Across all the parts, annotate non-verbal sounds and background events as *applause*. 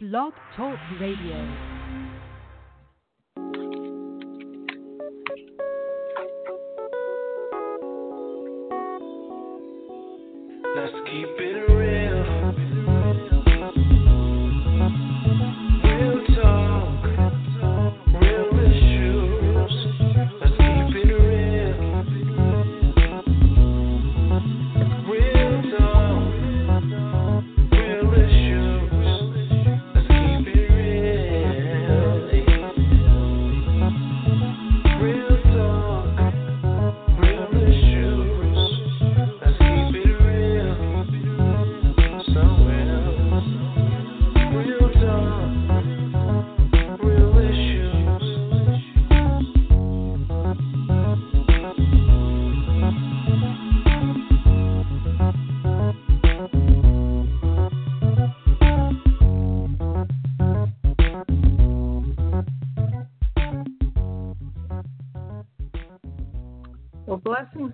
Blog Talk Radio.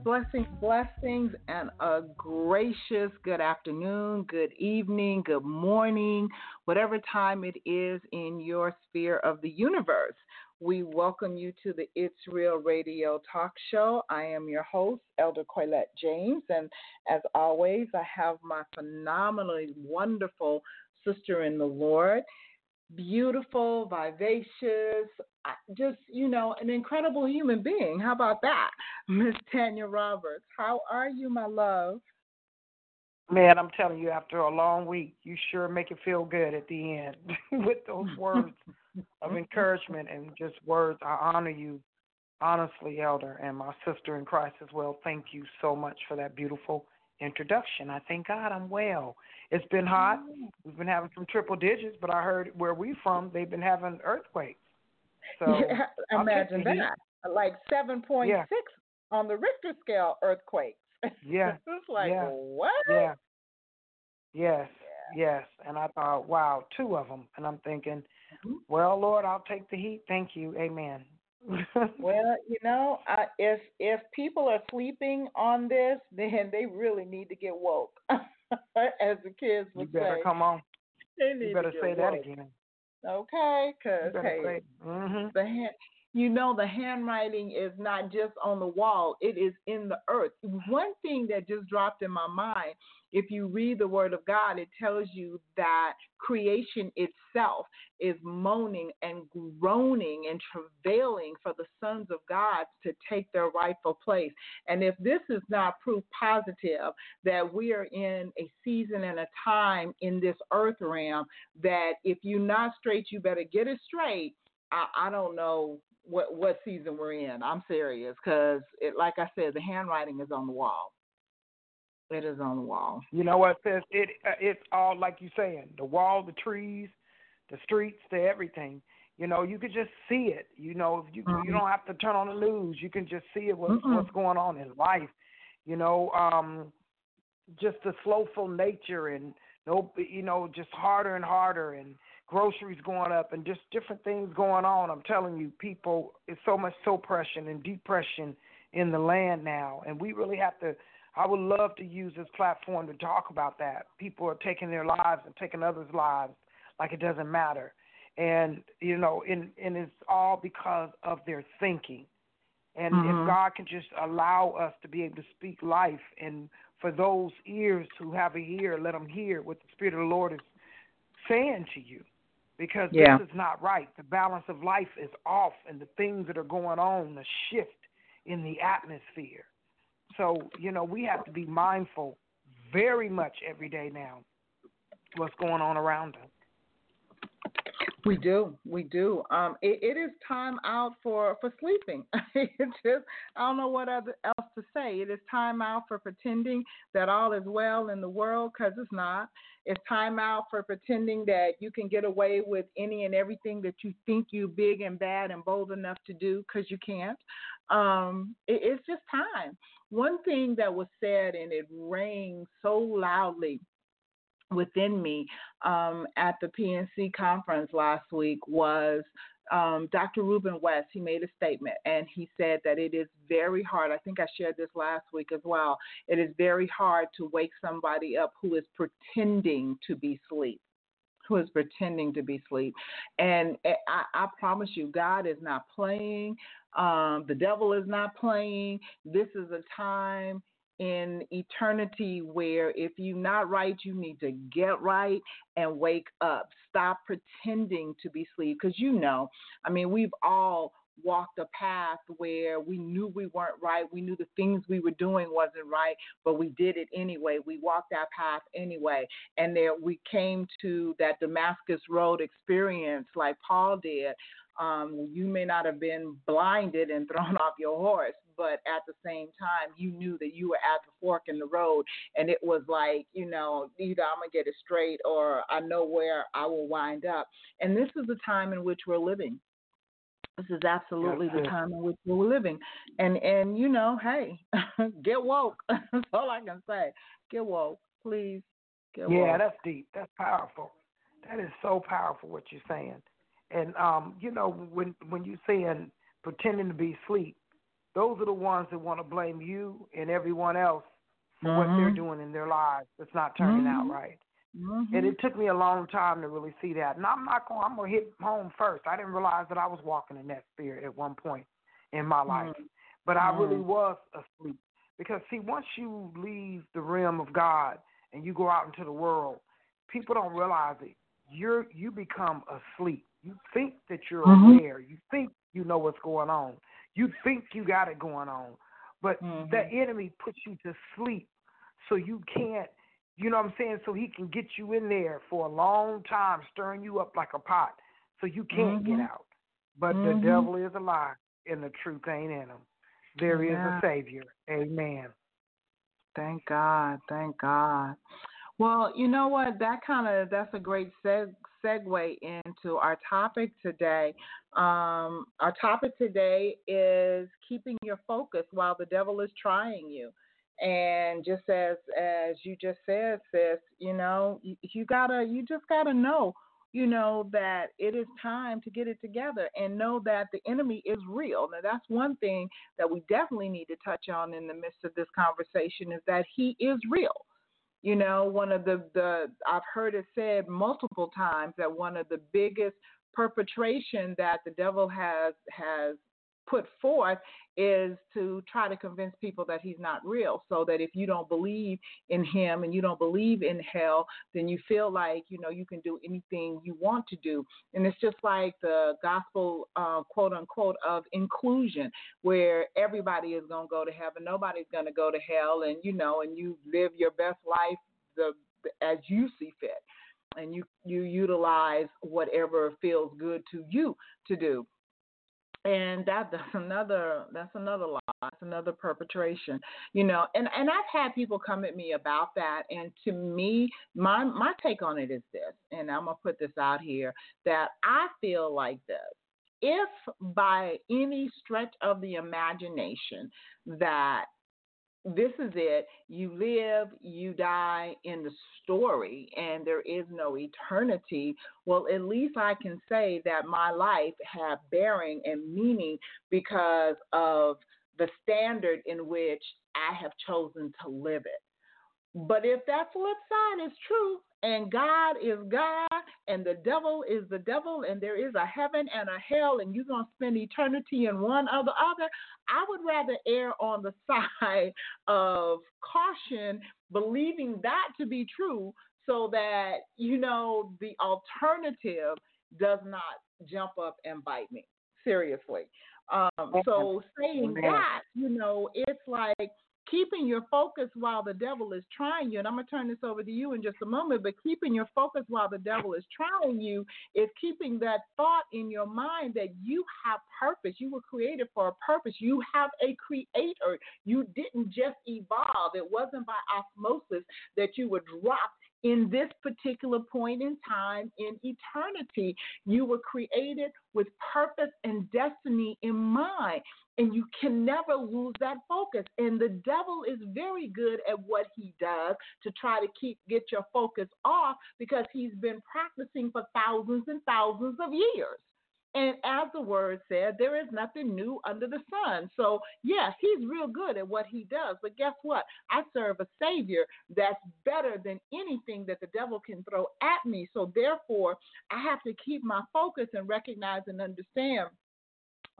Blessings, blessings, blessings, and a gracious good afternoon, good evening, good morning, whatever time it is in your sphere of the universe. We welcome you to the It's Real Radio Talk Show. I am your host, Elder Colette James, and as always, I have my phenomenally wonderful sister in the Lord, beautiful, vivacious, just, you know, an incredible human being. How about that? *laughs* Miss Tanya Roberts. How are you, my love? Man, I'm telling you, after a long week, you sure make it feel good at the end *laughs* with those words of *laughs* encouragement and just words. I honor you, honestly, Elder, and my sister in Christ as well. Thank you so much for that beautiful introduction. I thank God I'm well. It's been hot. We've been having some triple digits, but I heard where we from, they've been having earthquakes. So *laughs* yeah, imagine the heat. that. Like 7.6 Yeah. on the Richter scale earthquakes. *laughs* Yeah, it's like, yeah. what? Yeah. Yes. Yes. And I thought, wow, two of them. And I'm thinking, Mhm. well, Lord, I'll take the heat. Thank you. Amen. *laughs* Well, you know, I, if if people are sleeping on this, *laughs* then they really need to get woke, *laughs* as the kids would you better say. come on. They need You better to say that again. Okay, because hey, say. hmm the hand, you know, the handwriting is not just on the wall; it is in the earth. One thing that just dropped in my mind: if you read the Word of God, it tells you that creation itself is moaning and groaning and travailing for the sons of God to take their rightful place. And if this is not proof positive that we are in a season and a time in this earth realm that if you're not straight, you better get it straight. I, I don't know what what season we're in. I'm serious because, like I said, the handwriting is on the wall. It is on the wall. You know what, sis? It uh, it's all like you saying. The wall, the trees, the streets, the everything. You know, you could just see it. You know, if you Mhm. you don't have to turn on the news. You can just see it. What's Mm-mm. what's going on in life. You know, um, just the slowful nature and no, you know, just harder and harder and groceries going up and just different things going on. I'm telling you, people, it's so much suppression and depression in the land now, and we really have to. I would love to use this platform to talk about that. People are taking their lives and taking others' lives like it doesn't matter, and you know, and and it's all because of their thinking. And Mhm. if God can just allow us to be able to speak life, and for those ears who have a ear, let them hear what the Spirit of the Lord is saying to you. Because Yeah. this is not right. The balance of life is off, and the things that are going on, the shift in the atmosphere. So, you know, we have to be mindful very much every day now what's going on around us. We do, we do. Um, it, it is time out for for sleeping. *laughs* just I don't know what other else to say. It is time out for pretending that all is well in the world because it's not. It's time out for pretending that you can get away with any and everything that you think you big and bad and bold enough to do because you can't. Um, it, it's just time. One thing that was said and it rang so loudly within me um, at the PNC conference last week was um, Dr. Ruben West. He made a statement and he said that it is very hard. I think I shared this last week as well. It is very hard to wake somebody up who is pretending to be asleep. who is pretending to be asleep. And eh, I, I promise you, God is not playing. Um, the devil is not playing. This is a time in eternity where if you're not right, you need to get right and wake up. Stop pretending to be asleep because you know, I mean, we've all walked a path where we knew we weren't right. We knew the things we were doing wasn't right, but we did it anyway. We walked that path anyway. And there we came to that Damascus Road experience like Paul did. Um, you may not have been blinded and *laughs* thrown off your horse, but at the same time, you knew that you were at the fork in the road, and it was like, you know, either I'm gonna get it straight or I know where I will wind up. And this is the time in which we're living. This is absolutely the time in which we're living, and and you know, hey, *laughs* get woke. *laughs* That's all I can say. Get woke, please. Get Yeah, woke. that's deep. That's powerful. That is so powerful what you're saying. And um, you know, when when you're saying pretending to be asleep, those are the ones that want to blame you and everyone else for what they're Mhm. doing in their lives that's not turning out Mhm. right. Mhm. And it took me a long time to really see that. And I'm not going. I'm gonna hit home first. I didn't realize that I was walking in that spirit at one point in my life, but I really Mm. was asleep. Because see, once you leave the realm of God and you go out into the world, people don't realize it. You're you become asleep. You think that you're Mhm. aware. You think you know what's going on. You think you got it going on, but the enemy puts you to sleep, so you can't. You know what I'm saying? So he can get you in there for a long time, stirring you up like a pot, so you can't Mhm. get out. But the Mhm. devil is a lie, and the truth ain't in him. There is Yeah. a Savior. Amen. Thank God. Thank God. Well, you know what? That kind of that's a great seg- segue into our topic today. Um, our topic today is keeping your focus while the devil is trying you. And just as as you just said, sis, you know, you, you gotta you just gotta know, you know, that it is time to get it together and know that the enemy is real. Now that's one thing that we definitely need to touch on in the midst of this conversation is that he is real. You know, one of the, the I've heard it said multiple times that one of the biggest perpetration that the devil has has put forth is to try to convince people that he's not real. So that if you don't believe in him and you don't believe in hell then you feel like you know you can do anything you want to do. And it's just like the gospel uh, quote unquote of inclusion where everybody is going to go to heaven. Nobody's going to go to hell and you know and you live your best life the as you see fit. And you you utilize whatever feels good to you to do and that that's another that's another lie that's another perpetration you know and and i've had people come at me about that and to me my my take on it is this and i'm going to put this out here that i feel like this. If by any stretch of the imagination that this is it. You live, you die in the story, and there is no eternity. Well, at least I can say that my life had bearing and meaning because of the standard in which I have chosen to live it. But if that flip side is true, and God is God, and the devil is the devil, and there is a heaven and a hell, and you're going to spend eternity in one or the other, I would rather err on the *laughs* side of caution, believing that to be true, so that, you know, the alternative does not jump up and bite me. Seriously. Um, so saying that, you know, it's like keeping your focus while the devil is trying you, and I'm going to turn this over to you in just a moment, but keeping your focus while the devil is trying you is keeping that thought in your mind that you have purpose. You were created for a purpose. You have a creator. You didn't just evolve, it wasn't by osmosis that you were dropped in this particular point in time in eternity. You were created with purpose and destiny in mind and you can never lose that focus. And the devil is very good at what he does to try to keep get your focus off because he's been practicing for thousands and thousands of years. And as the word said, there is nothing new under the sun. So, yes, he's real good at what he does. But guess what? I serve a Savior that's better than anything that the devil can throw at me. So, therefore, I have to keep my focus and recognize and understand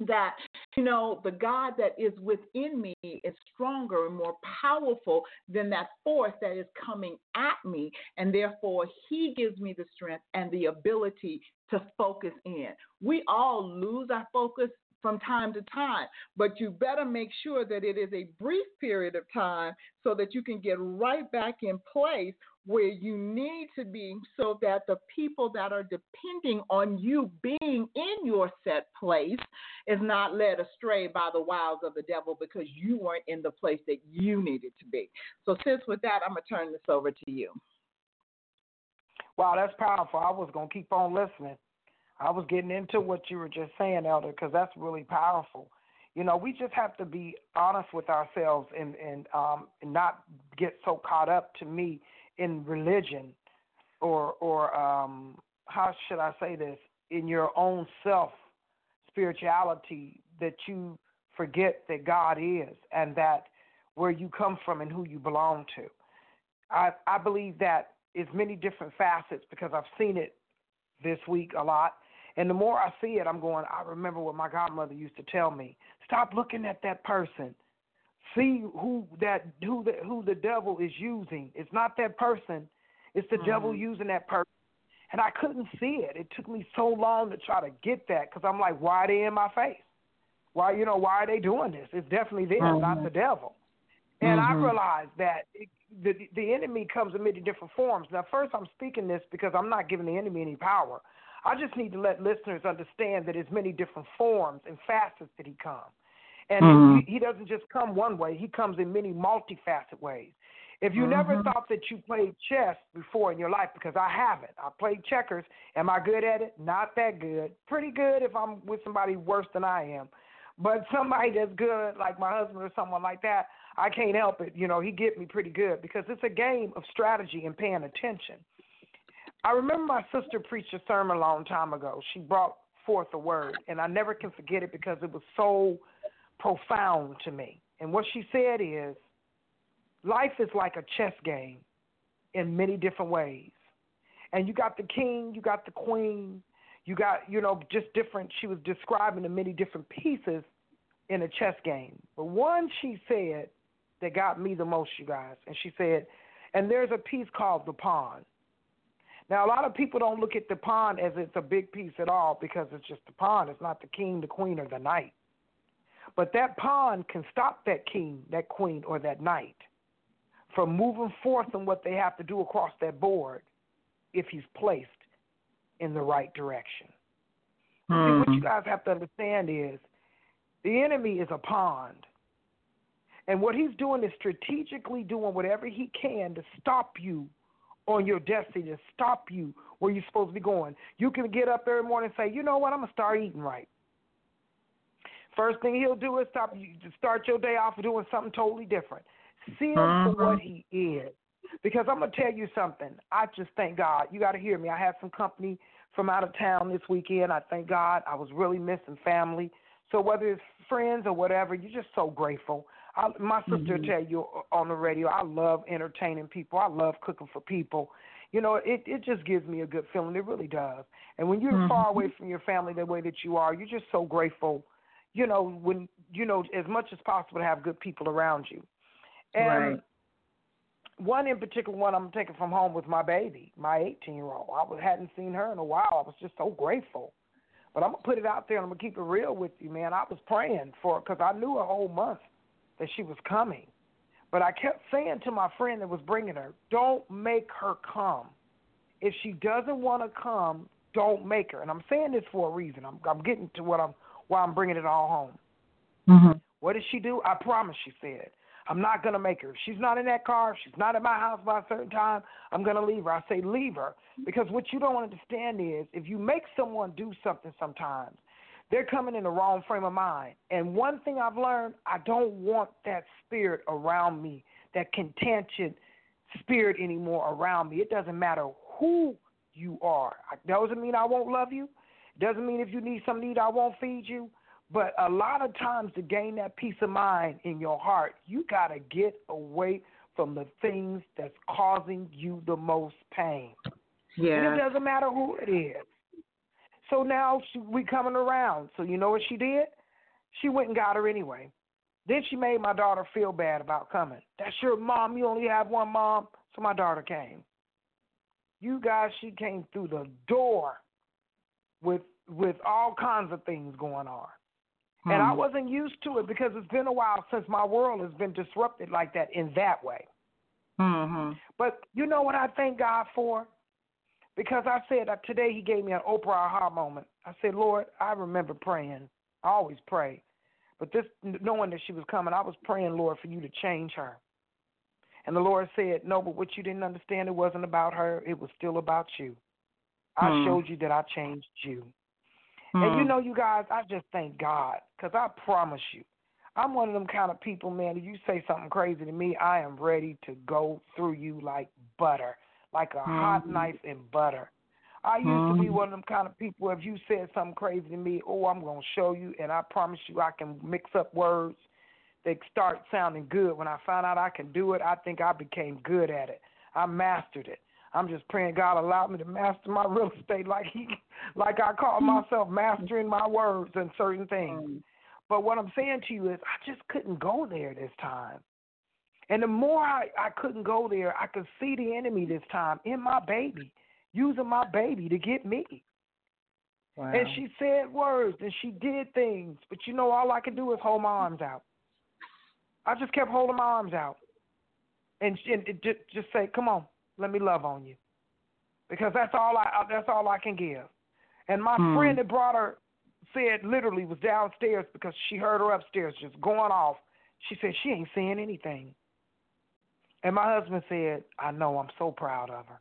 that you know the god that is within me is stronger and more powerful than that force that is coming at me and therefore he gives me the strength and the ability to focus in. We all lose our focus from time to time but you better make sure that it is a brief period of time so that you can get right back in place where you need to be so that the people that are depending on you being in your set place is not led astray by the wiles of the devil because you weren't in the place that you needed to be. So, sis, with that, I'm going to turn this over to you. Wow, that's powerful. I was going to keep on listening. I was getting into what you were just saying, Elder, because that's really powerful. You know, we just have to be honest with ourselves and and um and not get so caught up to me in religion or or um how should I say this in your own self spirituality that you forget that God is and that where you come from and who you belong to. I I believe that is many different facets because I've seen it this week a lot. And the more I see it, I'm going, I remember what my godmother used to tell me. Stop looking at that person. See who that who the who the devil is using. It's not that person. It's the mm-hmm. devil using that person. And I couldn't see it. It took me so long to try to get that because I'm like, why are they in my face? Why you know why are they doing this? It's definitely them, mm-hmm. not the devil. And mm-hmm. I realized that it, the the enemy comes in many different forms. Now, first, I'm speaking this because I'm not giving the enemy any power. I just need to let listeners understand that there's many different forms and facets that he comes. And mm-hmm. he, he doesn't just come one way, he comes in many multifaceted ways. If you mm-hmm. never thought that you played chess before in your life, because I haven't, I played checkers. Am I good at it? Not that good. Pretty good if I'm with somebody worse than I am. But *laughs* somebody that's good, like my husband or someone like that, I can't help it. You know, he get me pretty good because it's a game of strategy and paying attention. I remember my sister preached a sermon a long time ago. She brought forth a word, and I never can forget it because it was so profound to me. And what she said is life is like a chess game in many different ways. And you got the king, you got the queen, you got, you know, just different. She was describing the many different pieces in a chess game. But one she said that got me the most, you guys, and she said, and there's a piece called the pawn. Now, a lot of people don't look at the pawn as it's a big piece at all because it's just a pawn. It's not the king, the queen, or the knight. But that pawn can stop that king, that queen, or that knight from moving forth in what they have to do across that board if he's placed in the right direction. Hmm. See, what you hmm. guys have to understand is the enemy is a pawn. And what he's doing is strategically doing whatever he can to stop you on your destiny, to stop you where you're supposed to be going. You can get up every morning and say, you know what, I'm going to start eating right. First thing he'll do is stop you start your day off doing something totally different. See him uh-huh. for what he is. Because I'm gonna tell you something. I just thank God. You got to hear me. I had some company from out of town this weekend. I thank God. I was really missing family. So whether it's friends or whatever, you're just so grateful. I, my sister mm-hmm. tell you on the radio, I love entertaining people. I love cooking for people. You know, it it just gives me a good feeling. It really does. And when you're mm-hmm. far away from your family the way that you are, you're just so grateful you know, when you know, as much as possible to have good people around you. And right. one in particular, one I'm taking from home was my baby, my 18 year old. I was, hadn't seen her in a while. I was just so grateful. But I'm gonna put it out there and I'm gonna keep it real with you, man. I was praying for it because I knew a whole month that she was coming. But I kept saying to my friend that was bringing her, don't make her come. If she doesn't want to come, don't make her. And I'm saying this for a reason. I'm, I'm getting to what I'm while I'm bringing it all home. Mm-hmm. What did she do? I promise, she said. I'm not going to make her. If she's not in that car, if she's not at my house by a certain time, I'm going to leave her. I say, leave her. Because what you don't understand is if you make someone do something sometimes, they're coming in the wrong frame of mind. And one thing I've learned, I don't want that spirit around me, that contention spirit anymore around me. It doesn't matter who you are. It doesn't mean I won't love you. Doesn't mean if you need something to eat, I won't feed you. But a lot of times to gain that peace of mind in your heart, you got to get away from the things that's causing you the most pain. And Yeah. it doesn't matter who it is. So now she, we coming around. So you know what she did? She went and got her anyway. Then she made my daughter feel bad about coming. That's your mom. You only have one mom. So my daughter came. You guys, she came through the door with with all kinds of things going on. And I Hmm. wasn't used to it because it's been a while since my world has been disrupted like that in that way. Mm-hmm. But you know what I thank God for? Because I said that today He gave me an Oprah aha moment. I said, Lord, I remember praying. I always pray. But this, knowing that she was coming, I was praying, Lord, for you to change her. And the Lord said, No, but what you didn't understand, it wasn't about her. It was still about you. I Hmm. showed you that I changed you. And you know, you guys, I just thank God because I promise you, I'm one of them kind of people, man. If you say something crazy to me, I am ready to go through you like butter, like a hot Mhm. knife in butter. I used to be Mhm. one of them kind of people. If you said something crazy to me, oh, I'm gonna show you, and I promise you, I can mix up words. They start sounding good. When I found out I can do it, I think I became good at it. I mastered it. I'm just praying God allowed me to master my real estate like he like I call myself mastering my words and certain things. Mm. But what I'm saying to you is I just couldn't go there this time. And the more I, I couldn't go there, I could see the enemy this time in my baby, using my baby to get me. Wow. And she said words and she did things, but you know all I could do is hold my arms out. I just kept holding my arms out, and, and just, just say, "Come on, let me love on you," because that's all I that's all I can give. And my Hmm. friend that brought her said literally was downstairs because she heard her upstairs just going off. She said she ain't saying anything. And my husband said, "I know, I'm so proud of her."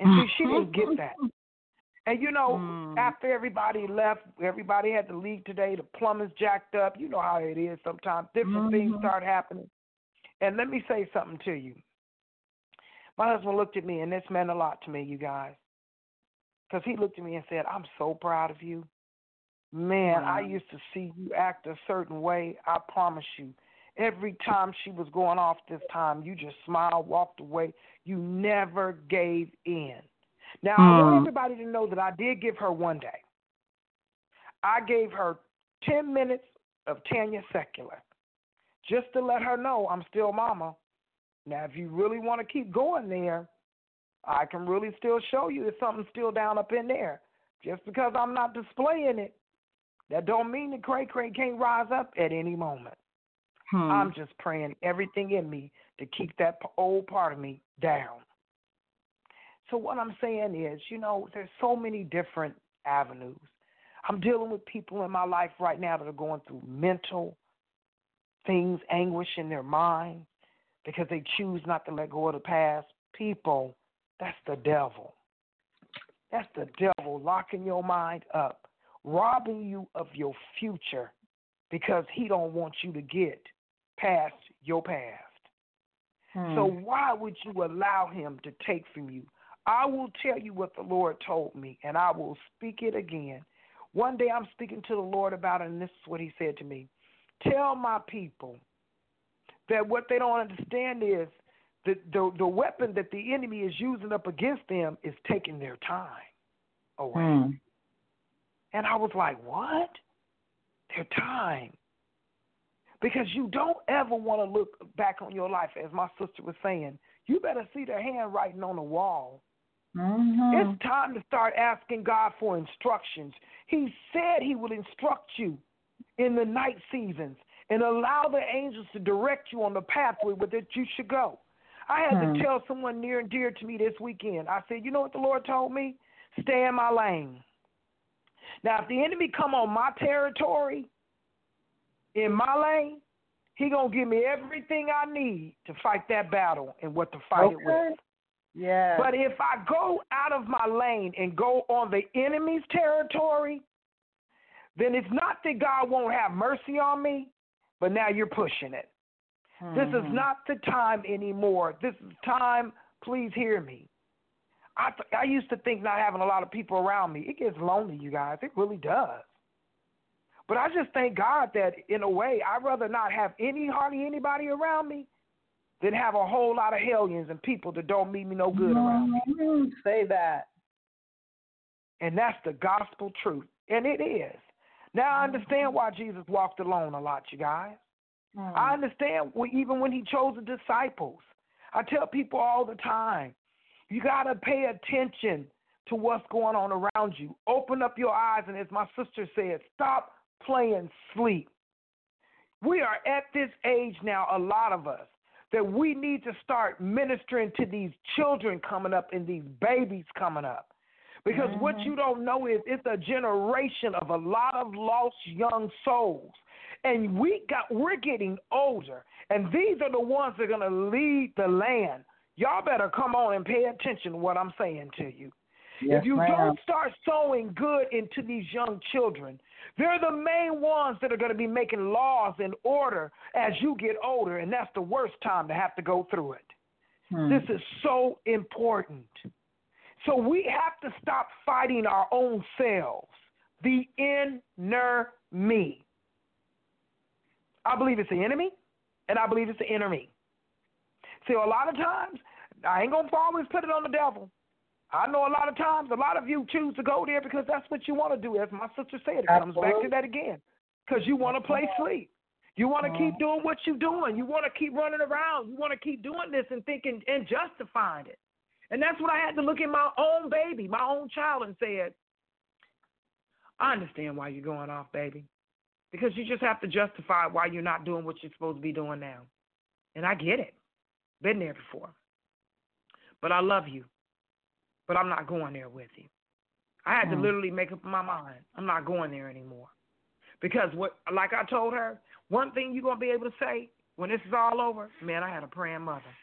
And see, she didn't get that. And you know, Mm. after everybody left, everybody had to leave today. The plumbing's jacked up. You know how it is sometimes. Different things Mhm. start happening. And let me say something to you. My husband looked at me, and this meant a lot to me, you guys. Because he looked at me and said, I'm so proud of you. Man, I used to see you act a certain way. I promise you. Every time she was going off this time, you just smiled, walked away. You never gave in. Now, I want Hmm. everybody to know that I did give her one day. I gave her 10 minutes of Tanya Secular just to let her know I'm still mama. Now, if you really want to keep going there, I can really still show you there's something still down up in there. Just because I'm not displaying it, that don't mean that Cray Cray can't rise up at any moment. Hmm. I'm just praying everything in me to keep that old part of me down. So what I'm saying is, you know, there's so many different avenues. I'm dealing with people in my life right now that are going through mental things, anguish in their mind because they choose not to let go of the past. People, that's the devil. That's the devil locking your mind up, robbing you of your future because he don't want you to get past your past. Hmm. So why would you allow him to take from you? I will tell you what the Lord told me, and I will speak it again. One day I'm speaking to the Lord about it, and this is what he said to me. Tell my people that what they don't understand is that the, the weapon that the enemy is using up against them is taking their time away. Hmm. And I was like, what? Their time. Because you don't ever want to look back on your life, as my sister was saying. You better see the handwriting on the wall. Mhm. It's time to start asking God for instructions. He said He will instruct you in the night seasons and allow the angels to direct you on the pathway where that you should go. I had Hmm. to tell someone near and dear to me this weekend. I said, "You know what the Lord told me? Stay in my lane." Now, if the enemy come on my territory, in my lane, he gonna give me everything I need to fight that battle and what to fight it with. Yeah. But if I go out of my lane and go on the enemy's territory, then it's not that God won't have mercy on me, but now you're pushing it. This is Mhm. not the time anymore. This is time, please hear me. I th- I used to think not having a lot of people around me, it gets lonely, you guys. It really does. But I just thank God that in a way, I'd rather not have any hardly anybody around me than have a whole lot of hellions and people that don't mean me no good around me. Mhm. Say that. And that's the gospel truth. And it is. Now I understand why Jesus walked alone a lot, you guys. Mm. I understand even when he chose the disciples. I tell people all the time, you got to pay attention to what's going on around you. Open up your eyes, and as my sister said, stop playing sleep. We are at this age now, a lot of us, that we need to start ministering to these children coming up and these babies coming up. Because what Mhm. you don't know is it's a generation of a lot of lost young souls. And we got we're getting older, and these are the ones that are gonna lead the land. Y'all better come on and pay attention to what I'm saying to you. Yes, if you ma'am. don't start sowing good into these young children, they're the main ones that are going to be making laws and order as you get older, and that's the worst time to have to go through it. Hmm. This is so important. So we have to stop fighting our own selves, the inner me. I believe it's the enemy, and I believe it's the inner me. See, a lot of times, I ain't going to always put it on the devil. I know a lot of times, a lot of you choose to go there because that's what you want to do. As my sister said, it comes back to that again. Because you want to play sleep. You want to keep Mhm. doing what you're doing. You want to keep running around. You want to keep doing this and thinking and justifying it. And that's what I had to look at my own baby, my own child, and said, I understand why you're going off, baby. Because you just have to justify why you're not doing what you're supposed to be doing now. And I get it. Been there before. But I love you. But I'm not going there with you. I had to Hmm. literally make up my mind. I'm not going there anymore. Because what like I told her, one thing you're gonna be able to say when this is all over, man, I had a praying mother.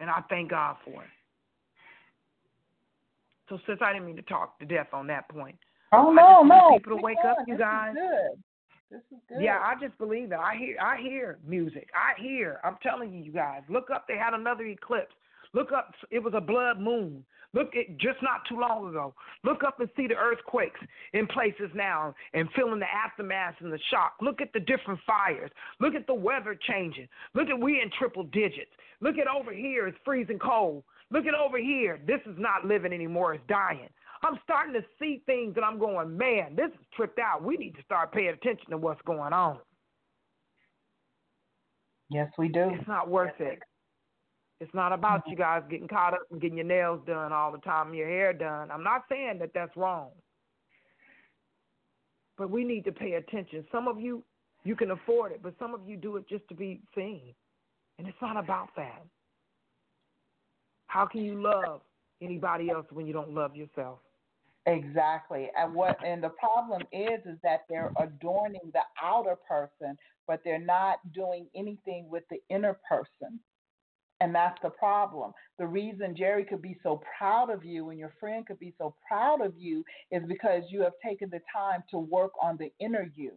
And I thank God for it. So since I didn't mean to talk to death on that point. Oh no, no. people to wake up, you This guys. is good. Yeah, I just believe that. I hear I hear music. I hear. I'm telling you, you guys. Look up. They had another eclipse. Look up. It was a blood moon. Look at just not too long ago. Look up and see the earthquakes in places now and feeling the aftermath and the shock. Look at the different fires. Look at the weather changing. Look at we in triple digits. Look at over here. It's freezing cold. Look at over here. This is not living anymore. It's dying. I'm starting to see things and I'm going, man, this is tripped out. We need to start paying attention to what's going on. yes, we do. It's not worth it. It's not about you guys getting caught up and getting your nails done all the time, your hair done. I'm not saying that that's wrong. But we need to pay attention. Some of you, you can afford it, but some of you do it just to be seen. And it's not about that. How can you love anybody else when you don't love yourself? Exactly. And what and the problem is is that they're adorning the outer person, but they're not doing anything with the inner person. And that's the problem. The reason Jerry could be so proud of you and your friend could be so proud of you is because you have taken the time to work on the inner you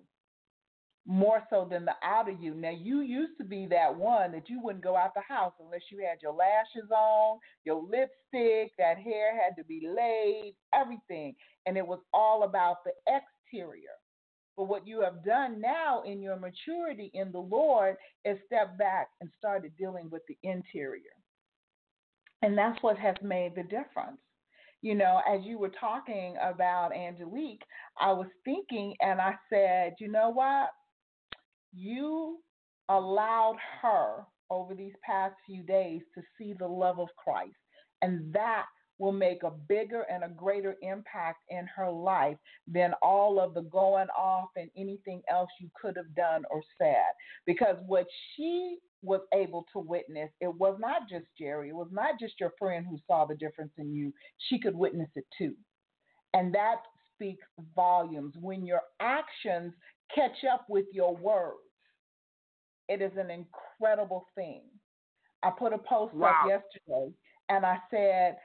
more so than the outer you. Now, you used to be that one that you wouldn't go out the house unless you had your lashes on, your lipstick, that hair had to be laid, everything. And it was all about the exterior. But what you have done now in your maturity in the Lord is step back and started dealing with the interior. And that's what has made the difference. You know, as you were talking about Angelique, I was thinking and I said, you know what? You allowed her over these past few days to see the love of Christ. And that will make a bigger and a greater impact in her life than all of the going off and anything else you could have done or said. Because what she was able to witness, it was not just Jerry, it was not just your friend who saw the difference in you. She could witness it too. And that speaks volumes. When your actions catch up with your words, it is an incredible thing. I put a post Wow. up yesterday and I said,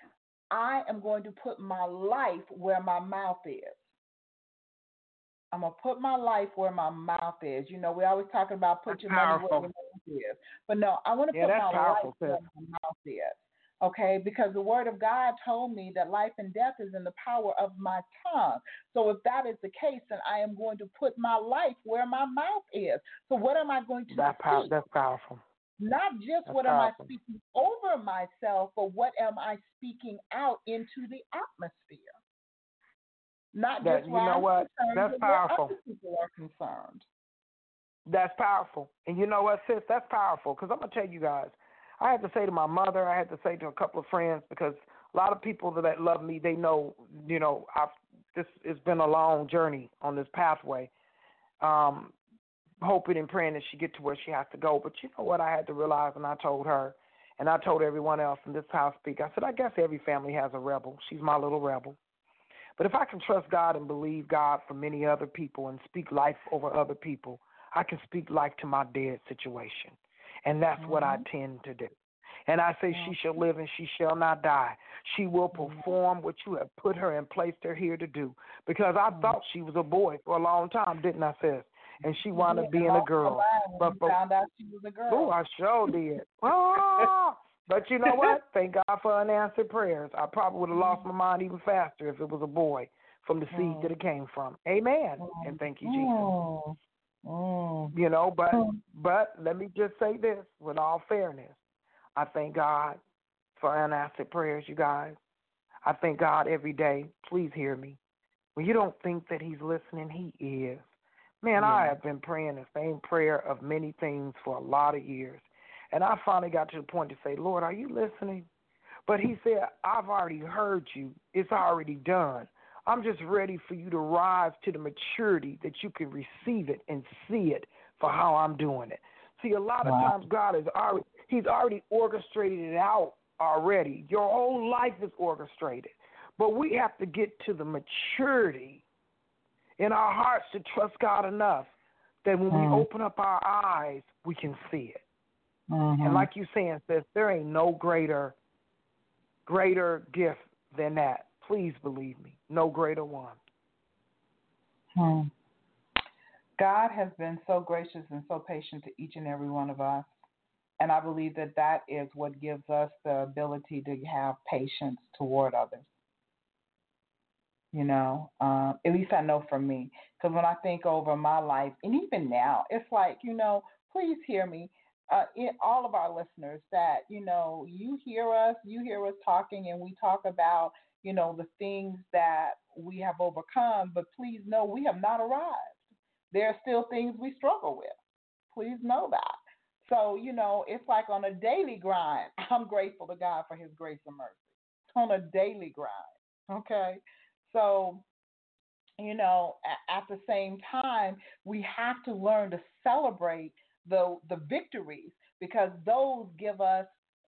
I am going to put my life where my mouth is. I'm gonna put my life where my mouth is. You know, we always talking about put That's your money where your mouth is. But no, I want to Yeah, put my powerful, life where my mouth is. Okay, because the word of God told me that life and death is in the power of my tongue. So if that is the case, then I am going to put my life where my mouth is. So what am I going to That pow- that's powerful. Not just That's what am I speaking over myself, but what am I speaking out into the atmosphere? Not That- just you know I'm what? That's powerful. other people are concerned. That's powerful. And you know what, sis? That's powerful. Because I'm going to tell you guys, I had to say to my mother, I had to say to a couple of friends, because a lot of people that love me, they know, you know, I've this it's been a long journey on this pathway. Um, hoping and praying that she get to where she has to go. But you know what I had to realize and I told her and I told everyone else in this house speak, I said, I guess every family has a rebel. She's my little rebel. But if I can trust God and believe God for many other people and speak life over other people, I can speak life to my dead situation. And that's what I mm-hmm. tend to do. And I say, She shall live and she shall not die. She will mm-hmm. perform what you have put her and placed her here to do. Because I mm-hmm. thought she was a boy for a long time, didn't I, sis? And she wound up being a girl. But for, found out she was a girl. oh, I sure did. *laughs* Ah, but you know what? *laughs* Thank God for unanswered prayers. I probably would have lost my mind even faster if it was a boy from the seed that mm. it came from. Amen. And thank you, Jesus. Mm. Mm. You know, but Mm. but let me just say this with all fairness. I thank God for unanswered prayers, you guys. I thank God every day. Please hear me. When you don't think that He's listening, He is. Man, I have been praying the same prayer of many things for a lot of years. And I finally got to the point to say, Lord, are you listening? But He said, I've already heard you. It's already done. I'm just ready for you to rise to the maturity that you can receive it and see it for how I'm doing it. See, a lot of Wow. times God is already He's already orchestrated it out already. Your whole life is orchestrated. But we have to get to the maturity in our hearts to trust God enough that when Mm. we open up our eyes, we can see it. Mhm. And like you saying, sis, there ain't no greater, greater gift than that. Please believe me, no greater one. Hmm. God has been so gracious and so patient to each and every one of us. And I believe that that is what gives us the ability to have patience toward others. You know, uh, at least I know for me. Because when I think over my life, and even now, it's like, you know, please hear me, uh, in, all of our listeners, that, you know, you hear us, you hear us talking, and we talk about, you know, the things that we have overcome, but please know we have not arrived. There are still things we struggle with. Please know that. So, you know, it's like on a daily grind. *laughs* I'm grateful to God for his grace and mercy. On a daily grind. Okay. So, you know, at the same time, we have to learn to celebrate the the victories because those give us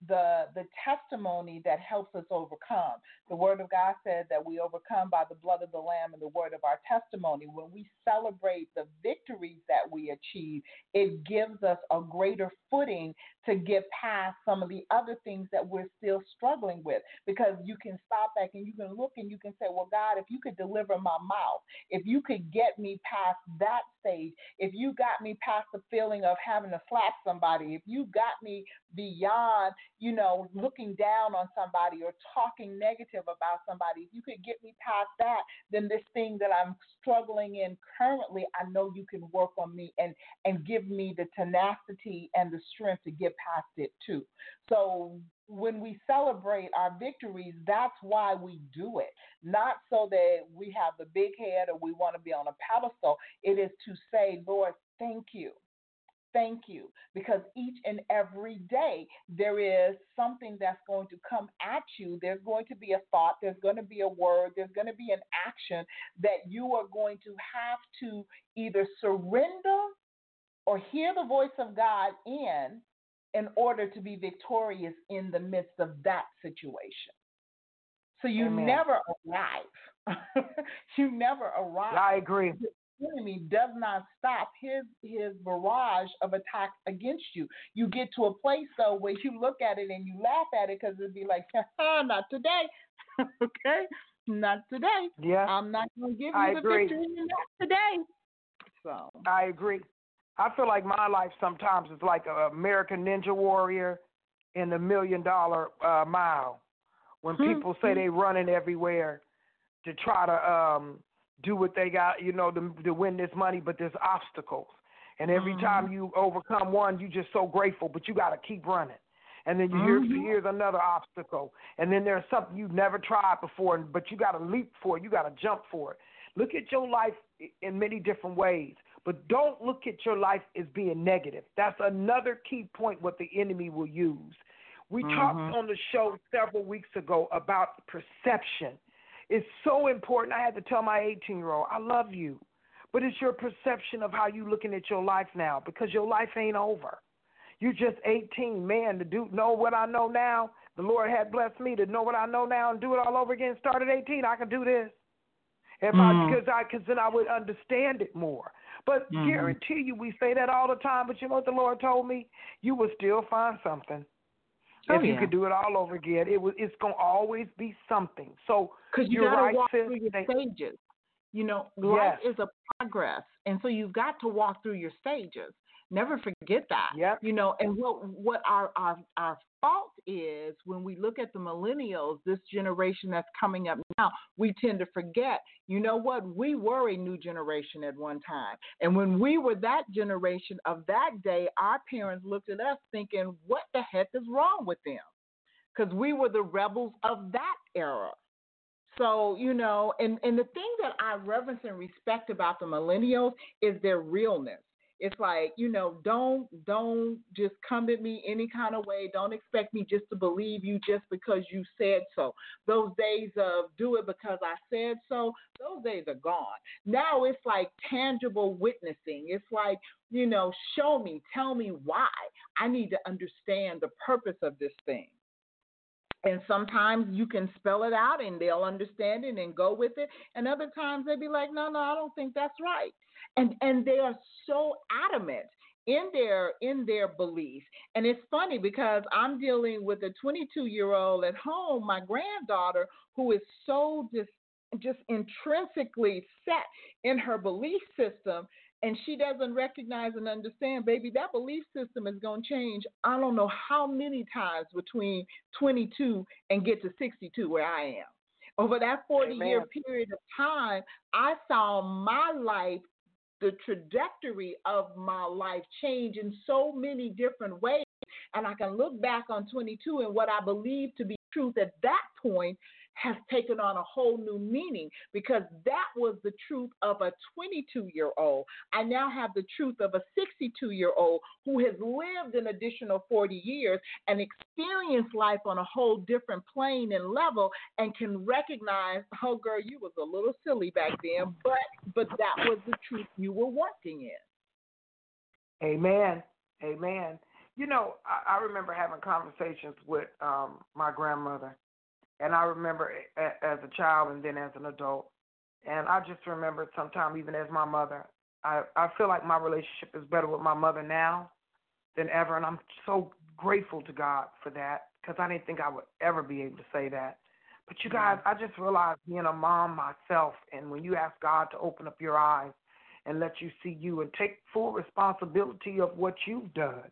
the the testimony that helps us overcome. The word of God said that we overcome by the blood of the lamb and the word of our testimony. When we celebrate the victories that we achieve, it gives us a greater footing to get past some of the other things that we're still struggling with because you can stop back and you can look and you can say, "Well, God, if you could deliver my mouth, if you could get me past that stage, if you got me past the feeling of having to slap somebody, if you got me beyond, you know, looking down on somebody or talking negative about somebody, if you could get me past that, then this thing that I'm struggling in currently, I know you can work on me and and give me the tenacity and the strength to get past it too. So when we celebrate our victories, that's why we do it. Not so that we have the big head or we want to be on a pedestal. It is to say, Lord, thank you. Thank you. Because each and every day there is something that's going to come at you. There's going to be a thought, there's going to be a word, there's going to be an action that you are going to have to either surrender or hear the voice of God in in order to be victorious in the midst of that situation. So you Amen. never arrive. *laughs* you never arrive. I agree. Enemy does not stop his his barrage of attacks against you. You get to a place though where you look at it and you laugh at it because it'd be like, *laughs* not today, *laughs* okay, not today. Yeah, I'm not going to give you I the agree. victory not today. So I agree. I feel like my life sometimes is like an American Ninja Warrior, in the million dollar uh, mile. When Hmm. people say they're running everywhere to try to um do what they got, you know, to, to win this money, but there's obstacles. And every Mhm. time you overcome one, you're just so grateful, but you got to keep running. And then you hear Mhm. here's another obstacle, and then there's something you've never tried before, but you got to leap for it. You got to jump for it. Look at your life in many different ways, but don't look at your life as being negative. That's another key point what the enemy will use. We Mhm. talked on the show several weeks ago about perception. It's so important. I had to tell my 18 year old, I love you. But it's your perception of how you looking at your life now because your life ain't over. You just 18, man, to do know what I know now. The Lord had blessed me to know what I know now and do it all over again. Start at 18, I can do this. If I Mm. because I because then I would understand it more. But Mhm. guarantee you, we say that all the time. But you know what the Lord told me? You will still find something. Oh, if you could do it all over again, it was it's gonna always be something. So Because you got to right, walk sis. through your They- stages. You know, life Yes. is a progress, and so you've got to walk through your stages. Never forget that. Yep. You know, and what what our our our fault is when we look at the millennials, this generation that's coming up now, we tend to forget. You know what? We were a new generation at one time, and when we were that generation of that day, our parents looked at us thinking, "What the heck is wrong with them?" Because we were the rebels of that era. So, you know, and, and the thing that I reverence and respect about the millennials is their realness. It's like, you know, don't don't just come at me any kind of way. Don't expect me just to believe you just because you said so. Those days of do it because I said so, those days are gone. Now it's like tangible witnessing. It's like, you know, show me, tell me why. I need to understand the purpose of this thing and sometimes you can spell it out and they'll understand it and go with it. And other times they'd be like no no i don't think that's right. And and they are so adamant in their in their belief and it's funny because i'm dealing with a 22 year old at home my granddaughter who is so just just intrinsically set in her belief system and she doesn't recognize and understand, baby, that belief system is going to change. I don't know how many times between 22 and get to 62 where I am. Over that 40 year period of time, I saw my life, the trajectory of my life change in so many different ways. And I can look back on 22 and what I believe to be truth at that point has taken on a whole new meaning because that was the truth of a 22 year old. I now have the truth of a 62 year old who has lived an additional 40 years and experienced life on a whole different plane and level and can recognize, oh girl, you was a little silly back then, but but that was the truth you were walking in. Amen. Amen. You know, I, I remember having conversations with um my grandmother, and I remember as a child and then as an adult, and I just remember sometime even as my mother, I I feel like my relationship is better with my mother now than ever, and I'm so grateful to God for that because I didn't think I would ever be able to say that. But you mm-hmm. guys, I just realized being a mom myself, and when you ask God to open up your eyes and let you see you and take full responsibility of what you've done,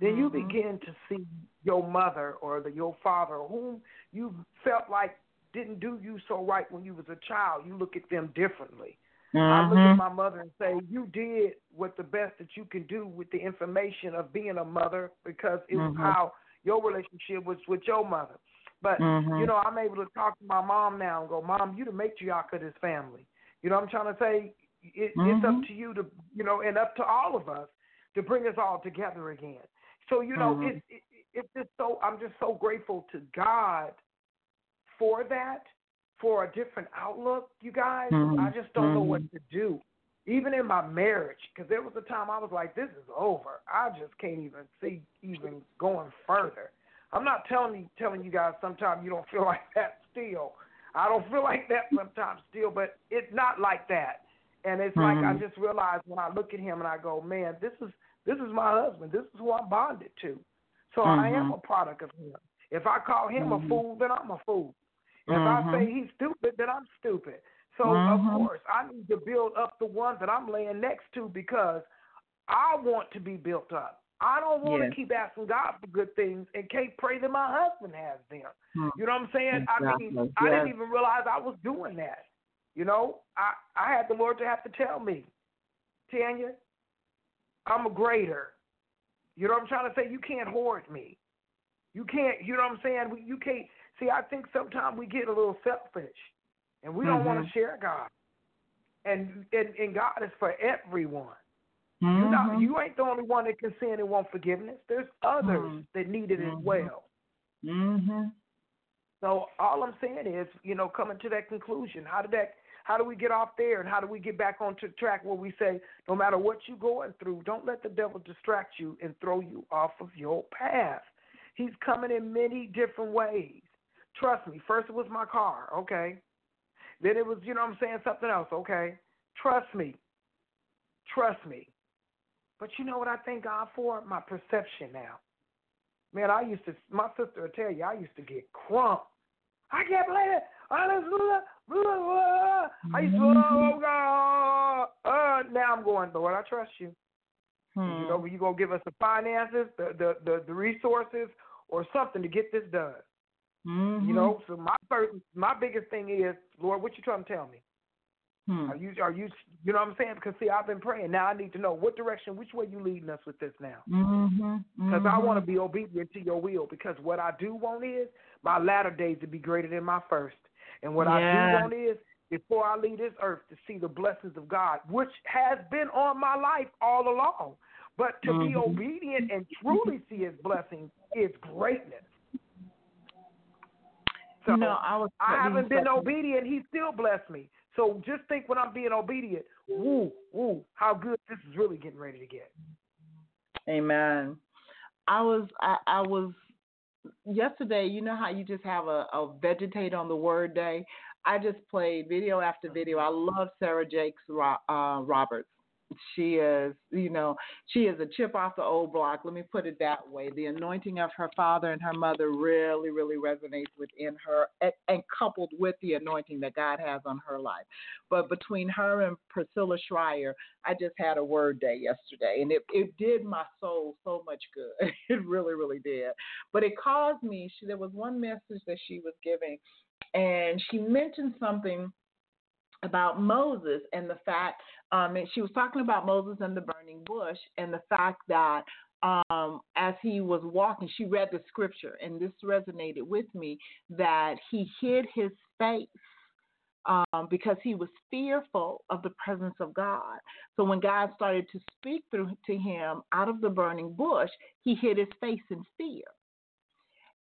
then you Mhm. begin to see your mother or the, your father whom you felt like didn't do you so right when you was a child. You look at them differently. I look at my mother and say, You did what the best that you can do with the information of being a mother because it was Mhm. how your relationship was with your mother. But you know, I'm able to talk to my mom now and go, Mom, you the matriarch of this family. You know what I'm trying to say? It, It's up Mhm. to you to you know, and up to all of us to bring us all together again. So, you know, Mhm. it, it it's just so I'm just so grateful to God for that, for a different outlook, you guys. Mhm. I just don't know what Mhm. to do. Even in my marriage, because there was a time I was like, "This is over. I just can't even see even going further." I'm not telling you telling you guys sometimes you don't feel *laughs* like that still. I don't feel like that sometimes still, but it's not like that. And it's like I Mhm. just realized when I look at him and I go, "Man, this is this is my husband. This is who I'm bonded to." So I am Mhm. a product of him. If I call him Mhm. a fool, then I'm a fool. If Mhm. I say he's stupid, then I'm stupid. So of course I need to build up the one that I'm laying next to because I want to be built up. I don't want to keep asking God for good things and can't pray that my husband has them. Hmm. You know what I'm saying? I mean, Exactly. I didn't even realize I was doing that. You know, I I had the Lord to have to tell me, Tanya, I'm a greater. You know what I'm trying to say? You can't hoard me. You can't. You know what I'm saying? We- You can't. See, I think sometimes we get a little selfish, and we don't want Mhm. to share God. And, and and God is for everyone. You Mhm. not, you ain't the only one that can sin and want forgiveness. There's others Mhm. that need it as Mhm. well. Mhm. So all I'm saying is, you know, coming to that conclusion. How did that? How do we get off there, and how do we get back onto track where we say, no matter what you're going through, don't let the devil distract you and throw you off of your path. He's coming in many different ways. Trust me. First it was my car, okay. Then it was, you know, I'm saying something else, okay. Trust me. Trust me. But you know what I thank God for? My perception now. Man, I used to, my sister will tell you, I used to get crump. I can't believe it. Hallelujah. I used to, oh, God. Uh, now I'm going, Lord, I trust you. Hmm. You know, you going to give us the finances, the, the, the, the resources, or something to get this done. Mhm. You know, so my first, my biggest thing is, Lord, what you trying to tell me? Hmm. Are you, are you, you know what I'm saying? Because see, I've been praying. Now I need to know what direction, which way you leading us with this now. Mhm. Because I Mhm. want to be obedient to your will. Because what I do want is my latter days to be greater than my first. And what I do want is before I leave this earth to see the blessings of God, which has been on my life all along. But to be Mhm. obedient and truly see His blessings is greatness. So know, I was. I haven't been obedient. He still blessed me. So just think when I'm being obedient, woo, woo, how good this is really getting ready to get. Amen. I was I, I was yesterday, you know how you just have a, a vegetate on the word day? I just played video after video. I love Sarah Jakes Ro- uh, Roberts. She is, you know, she is a chip off the old block. Let me put it that way. The anointing of her father and her mother really, really resonates within her, and, and coupled with the anointing that God has on her life. But between her and Priscilla Shirer, I just had a word day yesterday, and it, it did my soul so much good. *laughs* It really, really did. But it caused me. She, there was one message that she was giving, and she mentioned something about Moses and the fact, um, and she was talking about Moses and the burning bush, and the fact that um, as he was walking, she read the scripture, and this resonated with me that he hid his face um, because he was fearful of the presence of God. So when God started to speak through to him out of the burning bush, he hid his face in fear.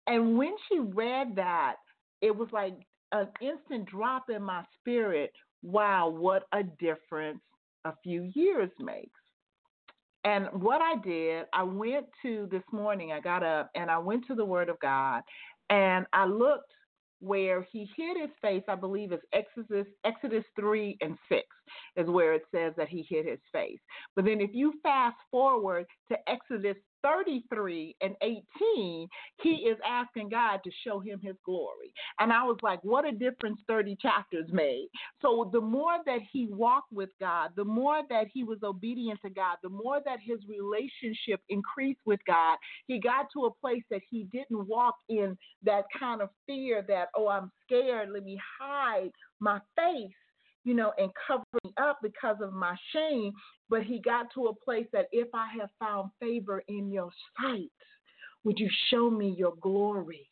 And when she read that, it was like an instant drop in my spirit. Wow, what a difference a few years makes. And what I did, I went to this morning, I got up and I went to the Word of God and I looked where he hid his face, I believe is Exodus Exodus three and six is where it says that he hid his face. But then if you fast forward to Exodus thirty three and eighteen, he is asking God to show him his glory. And I was like, what a difference thirty chapters made. So the more that he walked with God, the more that he was obedient to God, the more that his relationship increased with God, he got to a place that he didn't walk in that kind of fear that, oh, I'm scared, let me hide my face, you know, and cover me up because of my shame. But he got to a place that if I have found favor in your sight, would you show me your glory?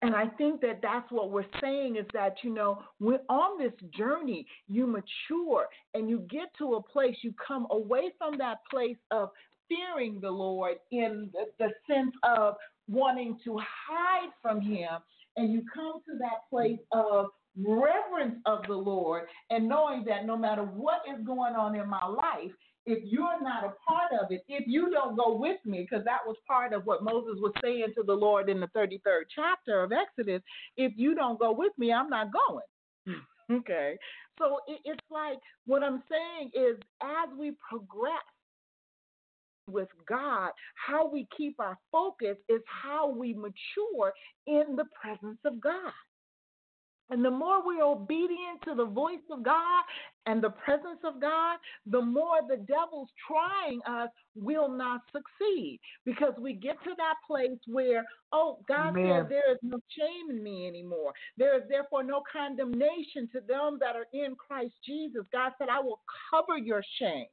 And I think that that's what we're saying is that, you know, we're on this journey, you mature and you get to a place, you come away from that place of fearing the Lord in the, the sense of wanting to hide from Him, and you come to that place of reverence of the Lord and knowing that no matter what is going on in my life, if you're not a part of it, if you don't go with me, because that was part of what Moses was saying to the Lord in the 33rd chapter of Exodus, if you don't go with me, I'm not going. *laughs* okay. So it's like what I'm saying is as we progress with God, how we keep our focus is how we mature in the presence of God. And the more we're obedient to the voice of God and the presence of God, the more the devil's trying us will not succeed. Because we get to that place where, oh, God says there is no shame in me anymore. There is therefore no condemnation to them that are in Christ Jesus. God said, I will cover your shame.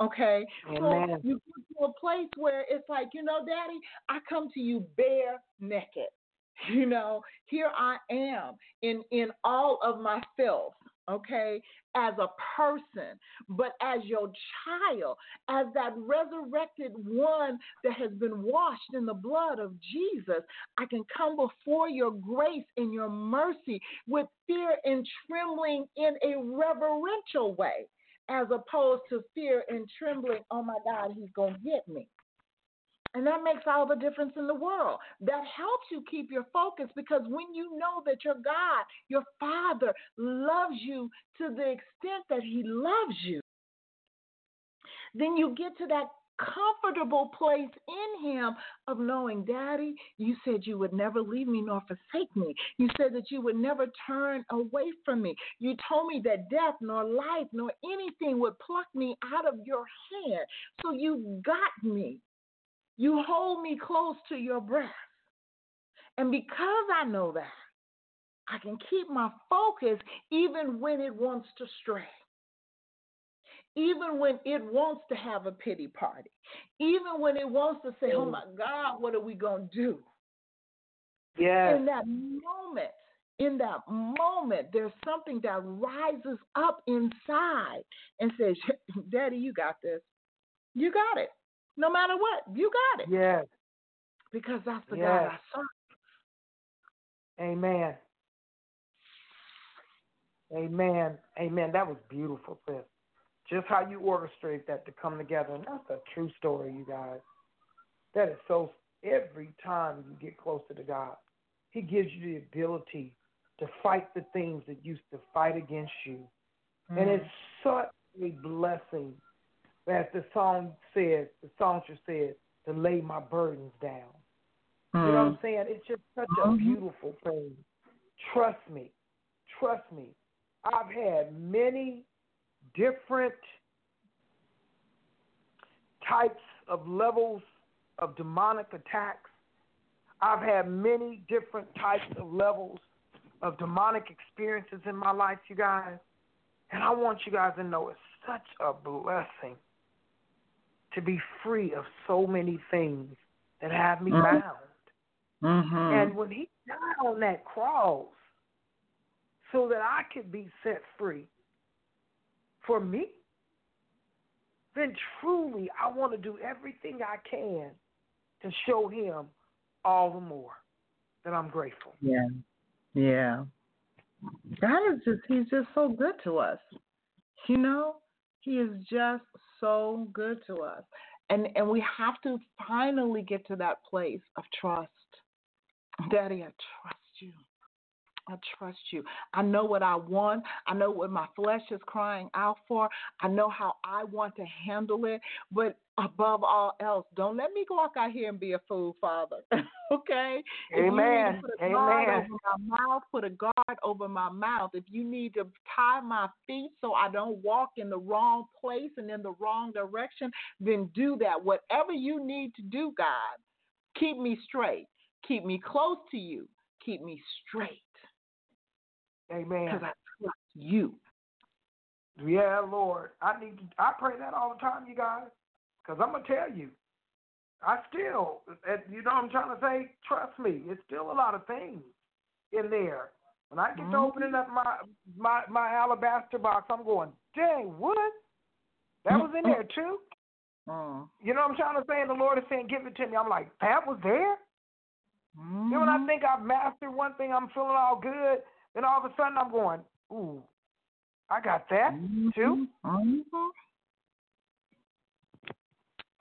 Okay? Amen. So you get to a place where it's like, you know, Daddy, I come to you bare naked. *laughs* You know, here I am in in all of my filth, okay, as a person, but as your child, as that resurrected one that has been washed in the blood of Jesus, I can come before your grace and your mercy with fear and trembling in a reverential way, as opposed to fear and trembling, oh my God, he's going to get me. And that makes all the difference in the world. That helps you keep your focus because when you know that your God, your Father, loves you to the extent that He loves you, then you get to that comfortable place in Him of knowing, Daddy, you said you would never leave me nor forsake me. You said that you would never turn away from me. You told me that death nor life nor anything would pluck me out of your hand. So you got me. You hold me close to your breast. And because I know that, I can keep my focus even when it wants to stray. Even when it wants to have a pity party. Even when it wants to say, oh mm. my God, what are we going to do? Yes. In that moment, in that moment, there's something that rises up inside and says, *laughs* Daddy, you got this. You got it. No matter what, you got it. Yes. Because that's the Yes. God I serve. Amen. Amen. Amen. That was beautiful, sis. Just how you orchestrate that to come together. And that's a true story, you guys. That is so every time you get closer to God, He gives you the ability to fight the things that used to fight against you. And mm. it's such a blessing, as the song says, the songster says, to lay my burdens down. You know what I'm saying? It's just such a Mhm. beautiful thing. Trust me. Trust me. I've had many different types of levels of demonic attacks. I've had many different types of levels of demonic experiences in my life, you guys. And I want you guys to know it's such a blessing to be free of so many things that have me Mhm. bound. Mm-hmm. And when he died on that cross so that I could be set free for me, then truly I want to do everything I can to show him all the more that I'm grateful. Yeah. Yeah. God is just he's just so good to us. You know? He is just so good to us. And and we have to finally get to that place of trust. Daddy, I trust. I trust you. I know what I want. I know what my flesh is crying out for. I know how I want to handle it. But above all else, don't let me walk out here and be a fool, Father. *laughs* okay? If you need Amen. to put a guard Amen. over my mouth, put a guard over my mouth. If you need to tie my feet so I don't walk in the wrong place and in the wrong direction, then do that. Whatever you need to do, God, keep me straight. Keep me close to you. Keep me straight Amen. because I trust you. Yeah, Lord. I need. To, I pray that all the time, you guys, because I'm gonna tell you, I still, you know, what I'm trying to say. Trust me, it's still a lot of things in there. When I get to Mhm. opening up my my my alabaster box, I'm going, dang, what? That was in there too. Mm. You know what I'm trying to say? And the Lord is saying, give it to me. I'm like, that was there. Mhm. Then when I think I've mastered one thing, I'm feeling all good. Then all of a sudden I'm going, ooh, I got that too. Mhm.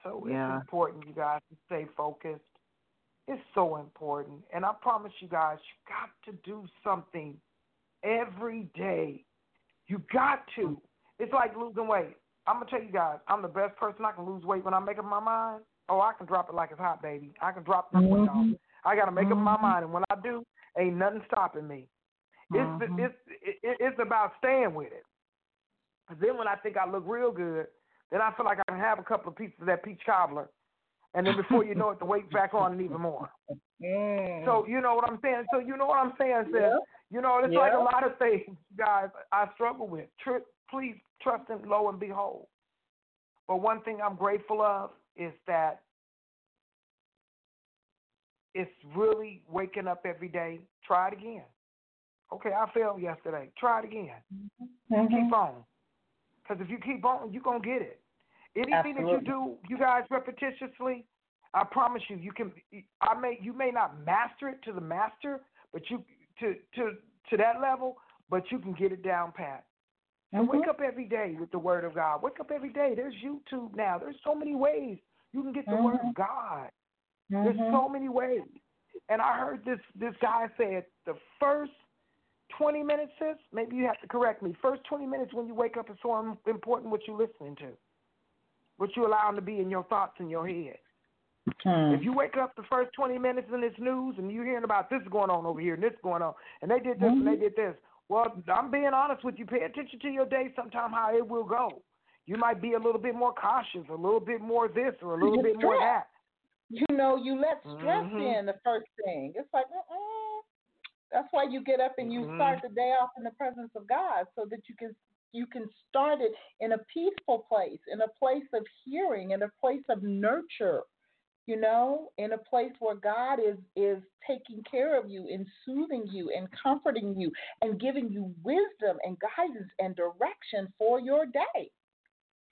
So Yeah. it's important, you guys, to stay focused. It's so important. And I promise you guys, you got to do something every day. You got to. It's like losing weight. I'm going to tell you guys, I'm the best person I can lose weight when I make up my mind. Oh, I can drop it like it's hot, baby. I can drop this weight off. I got to make up my Mhm. mind. And when I do, ain't nothing stopping me. It's Mhm. it's it, it's about staying with it. 'Cause then when I think I look real good, then I feel like I can have a couple of pieces of that peach cobbler, and then before you know it, the weight's *laughs* back on and even more. Mm. So you know what I'm saying. So you know what I'm saying, sis. You know, it's like a lot of things, *laughs* guys. I struggle with. Tr- please trust Him, lo and behold. But one thing I'm grateful of is that it's really waking up every day. Try it again. Okay, I failed yesterday. Try it again. Mhm. Keep on. Because if you keep on, you're going to get it. Anything that you do, you guys, repetitiously, I promise you, you can. I may, you may not master it to the master, but you to to to that level, but you can get it down pat. So Mhm. wake up every day with the Word of God. Wake up every day. There's YouTube now. There's so many ways you can get the Word Mhm. of God. There's Mhm. so many ways. And I heard this this guy said the first 20 minutes, sis, maybe you have to correct me. First 20 minutes when you wake up is so important what you're listening to, what you allow to be in your thoughts in your head. Hmm. If you wake up the first 20 minutes in this news and you're hearing about this going on over here and this going on, and they did this and they Mhm. did this, well, I'm being honest with you. Pay attention to your day sometime how it will go. You might be a little bit more cautious, a little bit more this or a little You're bit more that. you know, you let stress Mhm. in the first thing. It's like, that's why you get up and you Mhm. start the day off in the presence of God, so that you can you can start it in a peaceful place, in a place of hearing, in a place of nurture. You know, in a place where God is is taking care of you and soothing you and comforting you and giving you wisdom and guidance and direction for your day.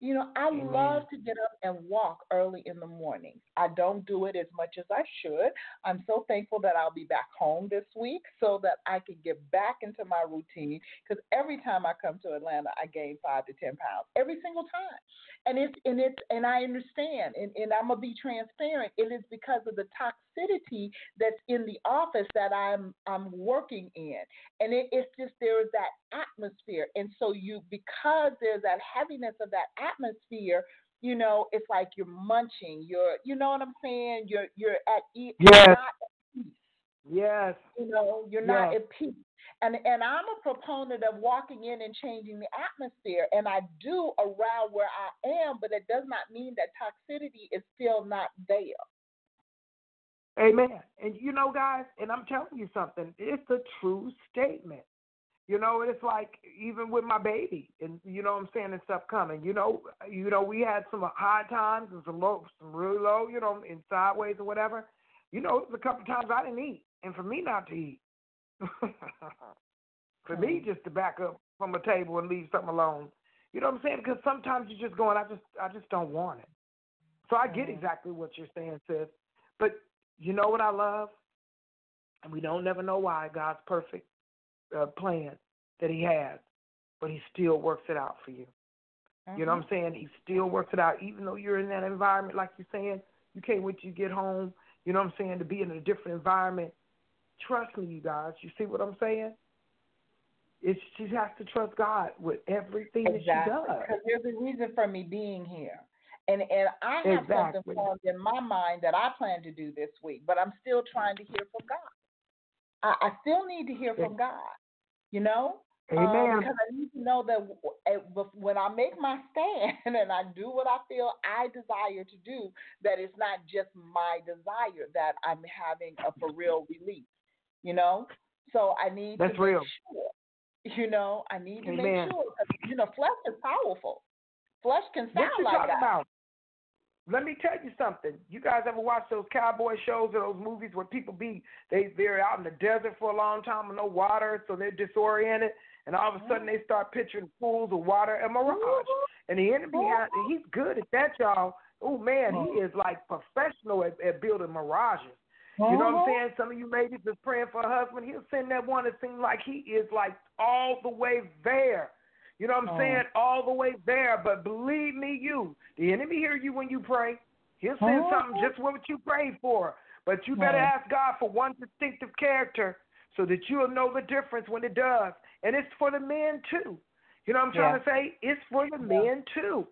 You know, I Amen. love to get up and walk early in the morning. I don't do it as much as I should. I'm so thankful that I'll be back home this week so that I can get back into my routine. Because every time I come to Atlanta, I gain five to ten pounds every single time, and it's and it's and I understand, and, and I'm gonna be transparent. It is because of the toxicity that's in the office that I'm I'm working in, and it, it's just there is that atmosphere, and so you because there's that heaviness of that atmosphere, you know, it's like you're munching, you're you know what I'm saying, you're you're at ease, Yes. not at peace, Yes. you know, you're not Yes. at peace. And and I'm a proponent of walking in and changing the atmosphere, and I do around where I am, but it does not mean that toxicity is still not there. Amen. And you know, guys, and I'm telling you something, it's a true statement. You know, it's like even with my baby, and you know what I'm saying, and stuff coming. You know, you know, we had some high times and some low, some really low. You know, in sideways or whatever. You know, there's a couple times I didn't eat, and for me not to eat, *laughs* for me just to back up from a table and leave something alone. You know what I'm saying? Because sometimes you're just going, I just, I just don't want it. So I get exactly what you're saying, sis. But you know what I love? And we don't never know why God's perfect uh, plan that He has, but He still works it out for you. You know what I'm saying? He still works it out, even though you're in that environment, like you're saying. You can't wait till you get home. You know what I'm saying? To be in a different environment. Trust me, you guys. You see what I'm saying? It's she has to trust God with everything Exactly. that she does. Because there's a reason for me being here. And and I have Exactly. something formed in my mind that I plan to do this week, but I'm still trying to hear from God. I, I still need to hear from God, you know? Um, because I need to know that when I make my stand *laughs* and I do what I feel I desire to do, that it's not just my desire, that I'm having a for real release, you know? So I need That's to make real. sure, you know, I need to Amen. make sure, you know, flesh is powerful. Flesh can What sound you like talking that. about? Let me tell you something. You guys ever watch those cowboy shows or those movies where people be they they're out in the desert for a long time with no water, so they're disoriented, and all of a sudden they start picturing pools of water and mirage. And the enemy has he's good at that, y'all. Oh man, he is like professional at, at building mirages. You know what I'm uh-huh. saying? Some of you ladies is praying for a husband. He'll send that one that seems like he is like all the way there. You know what I'm Oh. saying? All the way there. But believe me, you, the enemy hear you when you pray. He'll send Oh. something just what you prayed for. But you better Oh. ask God for one distinctive character so that you'll know the difference when it does. And it's for the men too. You know what I'm trying Yeah. to say? It's for the Yeah. men too.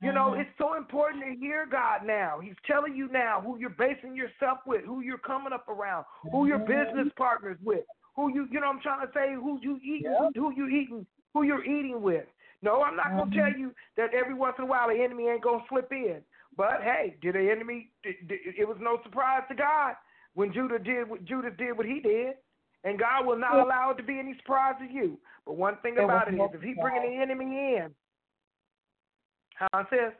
You know, Mhm. it's so important to hear God now. He's telling you now who you're basing yourself with, who you're coming up around, who your Mhm. business partners with, who you you know what I'm trying to say who you eating Yeah. who you eating who you're eating with. No, I'm not gonna Mhm. tell you that every once in a while the enemy ain't gonna slip in. But hey, did the enemy? Did, did, it was no surprise to God when Judah did what Judas did what he did, and God will not allow it to be any surprise to you. But one thing about it is, if He bringing the enemy in, huh, sis?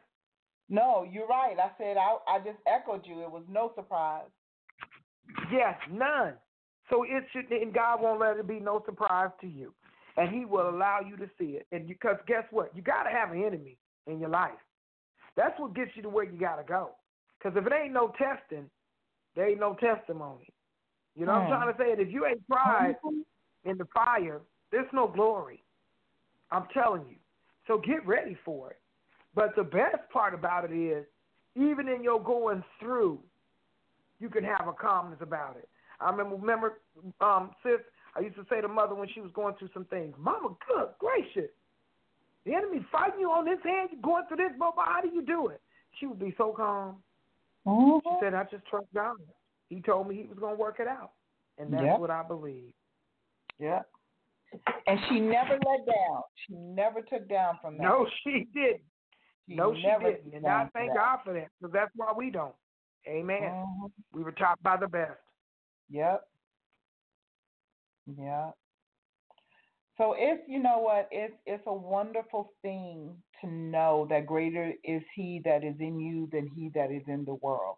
No, you're right. I said I I just echoed you. It was no surprise. Yes, none. So it should, and God won't let it be no surprise to you, and He will allow you to see it. And because guess what, you got to have an enemy in your life. That's what gets you to where you got to go. Because if it ain't no testing, there ain't no testimony. You know what. I'm trying to say? If you ain't tried in the fire, there's no glory. I'm telling you. So get ready for it. But the best part about it is, even in your going through, you can have a calmness about it. I remember, remember, um, sis, I used to say to mother when she was going through some things, Mama, good gracious, the enemy fighting you on this hand, you going through this, but how do you do it? She would be so calm. She Mhm. said, I just trust God. He told me he was going to work it out. And that's Yep. what I believe. Yeah. And she never let down. She never took down from that. No, she didn't. She no, she didn't. And I thank. God for that because that's why we don't. Amen. Mhm. We were taught by the best. Yep. Yeah. So it's you know what it's it's a wonderful thing to know that greater is He that is in you than He that is in the world,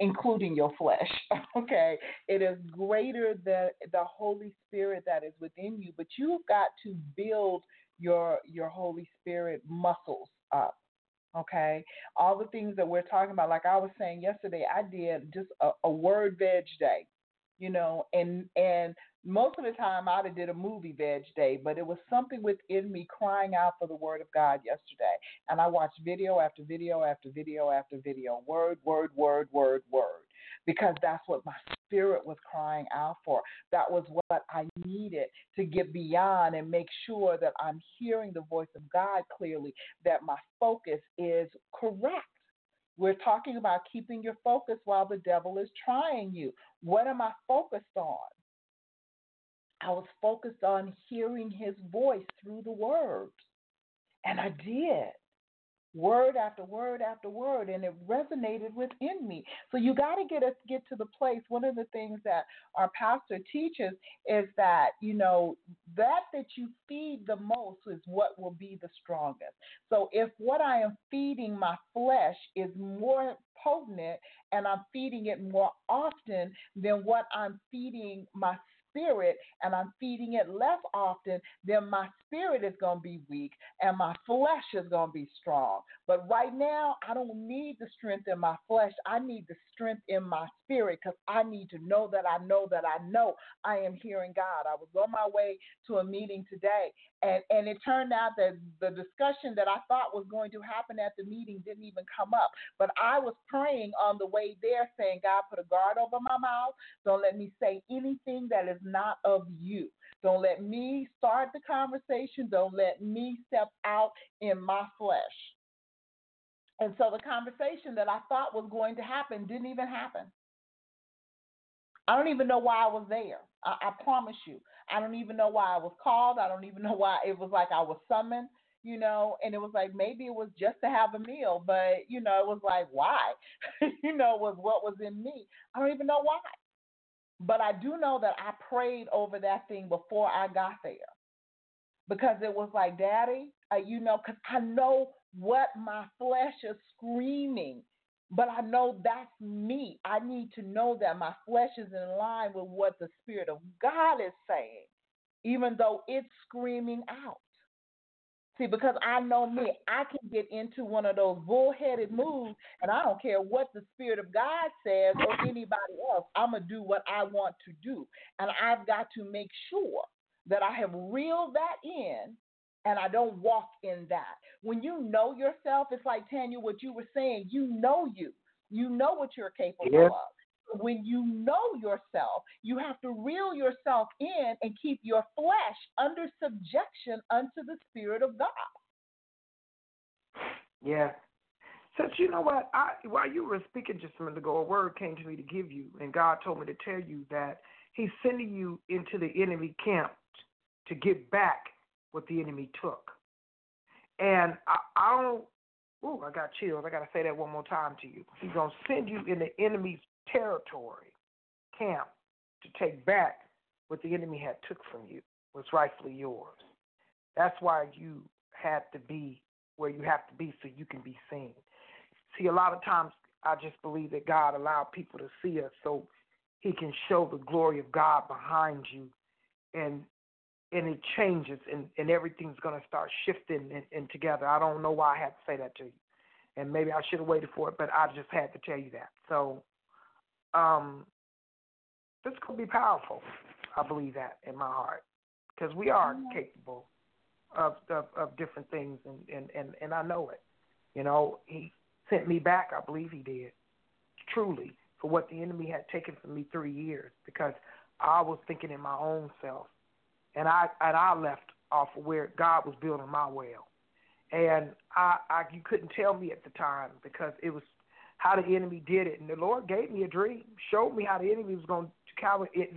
including your flesh. *laughs* Okay, it is greater than the Holy Spirit that is within you, but you've got to build your your Holy Spirit muscles up. Okay, all the things that we're talking about, like I was saying yesterday, I did just a, a word veg day you know, and and most of the time I'd have did a movie veg day, but it was something within me crying out for the word of God yesterday. And I watched video after video after video after video, word, word, word, word, word, because that's what my spirit was crying out for. That was what I needed to get beyond and make sure that I'm hearing the voice of God clearly, that my focus is correct. We're talking about keeping your focus while the devil is trying you. What am I focused on? I was focused on hearing his voice through the words. And I did. Word after word after word, and it resonated within me. So you got to get us get to the place. One of the things that our pastor teaches is that you know that that you feed the most is what will be the strongest. So if what I am feeding my flesh is more potent and I'm feeding it more often than what I'm feeding my spirit and I'm feeding it less often, then my spirit is going to be weak and my flesh is going to be strong. But right now, I don't need the strength in my flesh. I need the strength in my spirit because I need to know that I know that I know I am hearing God. I was on my way to a meeting today, and, and it turned out that the discussion that I thought was going to happen at the meeting didn't even come up. But I was praying on the way there, saying, God, put a guard over my mouth. Don't let me say anything that is not of you. Don't let me start the conversation. Don't let me step out in my flesh. And so the conversation that I thought was going to happen didn't even happen. I don't even know why I was there. I, I promise you. I don't even know why I was called. I don't even know why it was like I was summoned, you know, and it was like maybe it was just to have a meal, but you know, it was like why? *laughs* you know, was what was in me. I don't even know why. But I do know that I prayed over that thing before I got there. Because it was like, Daddy, uh, you know, because I know what my flesh is screaming, but I know that's me. I need to know that my flesh is in line with what the Spirit of God is saying, even though it's screaming out. See, because I know me, I can get into one of those bullheaded moves, and I don't care what the Spirit of God says or anybody else. I'm going to do what I want to do. And I've got to make sure that I have reeled that in and I don't walk in that. When you know yourself, it's like Tanya, what you were saying, you know you. You know what you're capable Yes. of. When you know yourself, you have to reel yourself in and keep your flesh under subjection unto the Spirit of God. Yeah. Since you know what, I while you were speaking just a minute ago, a word came to me to give you, and God told me to tell you that He's sending you into the enemy camp to get back what the enemy took. And I, I don't. Ooh, I got chills. I got to say that one more time to you. He's gonna send you in the enemy's territory camp to take back what the enemy had took from you, what's rightfully yours. That's why you had to be where you have to be so you can be seen. See, a lot of times I just believe that God allowed people to see us so He can show the glory of God behind you, and and it changes, and and everything's gonna start shifting and, and together. I don't know why I had to say that to you, and maybe I should have waited for it, but I just had to tell you that. So, um, this could be powerful. I believe that in my heart because we are capable of, of of different things, and and and and I know it. You know, He sent me back. I believe He did, truly, for what the enemy had taken from me three years because I was thinking in my own self, and I and I left off of where God was building my well, and I, I you couldn't tell me at the time because it was how the enemy did it, and the Lord gave me a dream, showed me how the enemy was going to.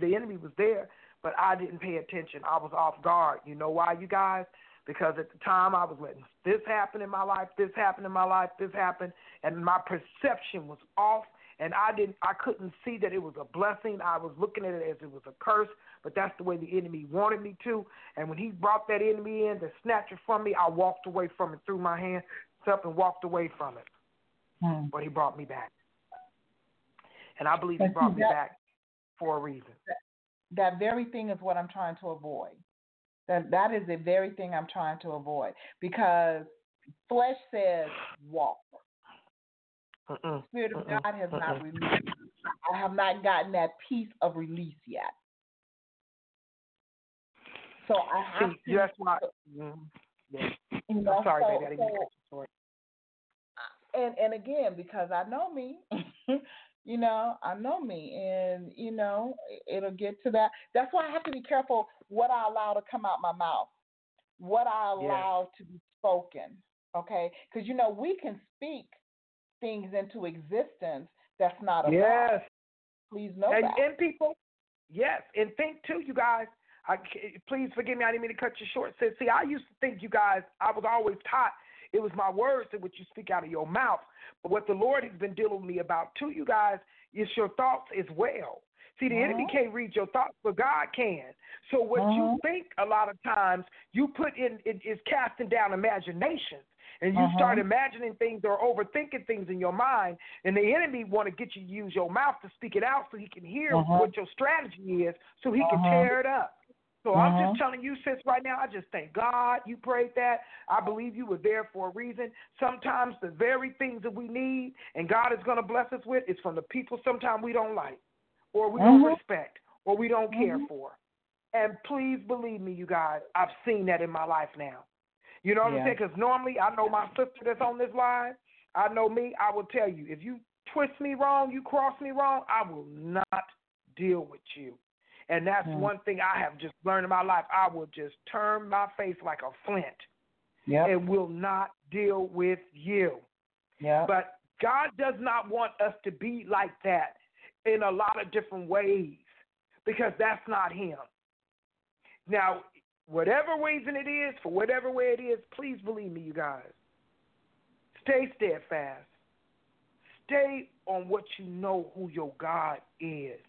The enemy was there, but I didn't pay attention. I was off guard. You know why, you guys? Because at the time I was letting this happen in my life, this happen in my life, this happened, and my perception was off and I didn't I couldn't see that it was a blessing. I was looking at it as it was a curse, but that's the way the enemy wanted me to. And when he brought that enemy in to snatch it from me, I walked away from it, threw my hands up and walked away from it. Hmm. But he brought me back. And I believe he brought see, me back for a reason. that very thing is what I'm trying to avoid. That that is the very thing I'm trying to avoid because flesh says walk. Mm-mm. Spirit of Mm-mm. God has not Mm-mm. released. I have not gotten that piece of release yet. So I have See, to. that's why. Mm, yeah. you know, I'm sorry, so, baby. I didn't so- cut you short. and and again because I know me, *laughs* you know, I know me, and you know, it'll get to that. That's why I have to be careful what I allow to come out my mouth, what I allow to be spoken. Okay, because you know we can speak things into existence that's not God. Yes. Please know and, that. and people, yes, and think too, you guys. I, please forgive me. I didn't mean to cut you short. Sis. See, I used to think you guys. I was always taught it was my words that what you speak out of your mouth. But what the Lord has been dealing with me about too, you guys, is your thoughts as well. See, the enemy Mhm. can't read your thoughts, but God can. So what you Mhm. think a lot of times you put in it is casting down imaginations. And you Mhm. start imagining things or overthinking things in your mind, and the enemy want to get you to use your mouth to speak it out so he can hear Mhm. what your strategy is, so he can Mhm. tear it up. So I'm Mhm. just telling you, sis, right now, I just thank God you prayed that. I believe you were there for a reason. Sometimes the very things that we need and God is going to bless us with is from the people sometimes we don't like, or we don't Mhm. respect, or we don't care Mhm. for. And please believe me, you guys, I've seen that in my life now. You know what Yeah. I'm saying? Because normally I know my sister that's on this line. I know me. I will tell you if you twist me wrong, you cross me wrong, I will not deal with you. And that's Mm. one thing I have just learned in my life. I will just turn my face like a flint Yep. and will not deal with you. Yep. But God does not want us to be like that in a lot of different ways because that's not Him. Now, whatever reason it is, for whatever way it is, please believe me, you guys. Stay steadfast. Stay on what you know who your God is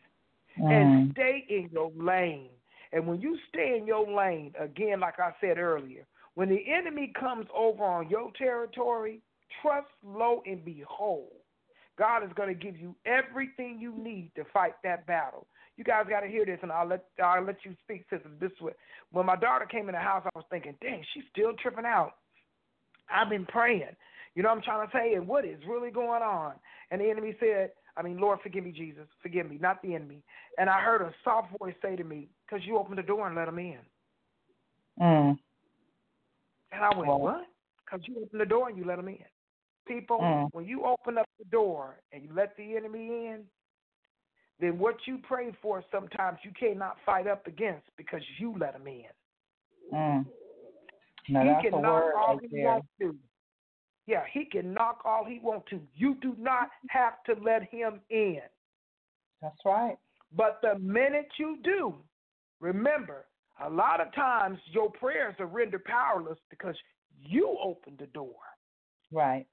and Mm. stay in your lane. And when you stay in your lane, again, like I said earlier, when the enemy comes over on your territory, trust, lo, and behold, God is going to give you everything you need to fight that battle. You guys got to hear this, and I'll let I'll let you speak, sister. This way, when my daughter came in the house, I was thinking, dang, she's still tripping out. I've been praying. You know what I'm trying to say? And what is really going on? And the enemy said, I mean, Lord, forgive me, Jesus. Forgive me, not the enemy. And I heard a soft voice say to me, because you opened the door and let him in. Mm. And I went, Wow. what? Because you opened the door and you let him in. People, Mm. when you open up the door and you let the enemy in, then what you pray for sometimes you cannot fight up against because you let him in. Mm. Now he can knock all right he wants to. Yeah, he can knock all he wants to. You do not have to let him in. That's right. But the minute you do, remember, a lot of times your prayers are rendered powerless because you opened the door. Right.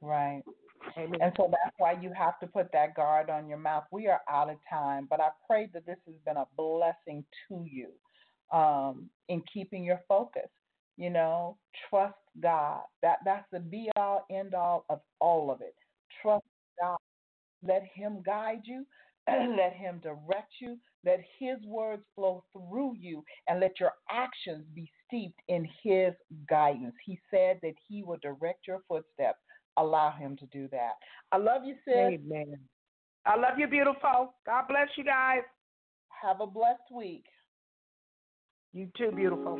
Right. Amen. And so that's why you have to put that guard on your mouth. We are out of time, but I pray that this has been a blessing to you um, in keeping your focus. You know, trust God. That that's the be all end all of all of it. Trust God. Let Him guide you. *clears throat* let Him direct you. Let His words flow through you, and let your actions be steeped in His guidance. He said that He will direct your footsteps. Allow Him to do that. I love you, sis. Amen. I love you, beautiful. God bless you guys. Have a blessed week. You too, beautiful.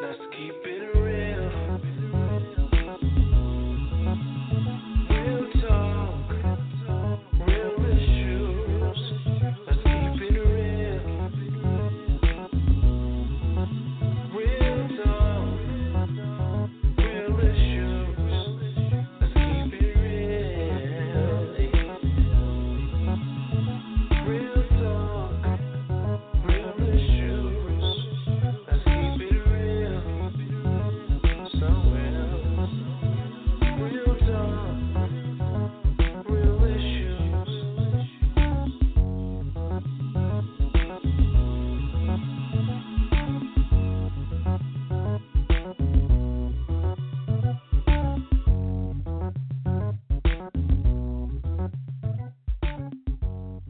Let's keep it real.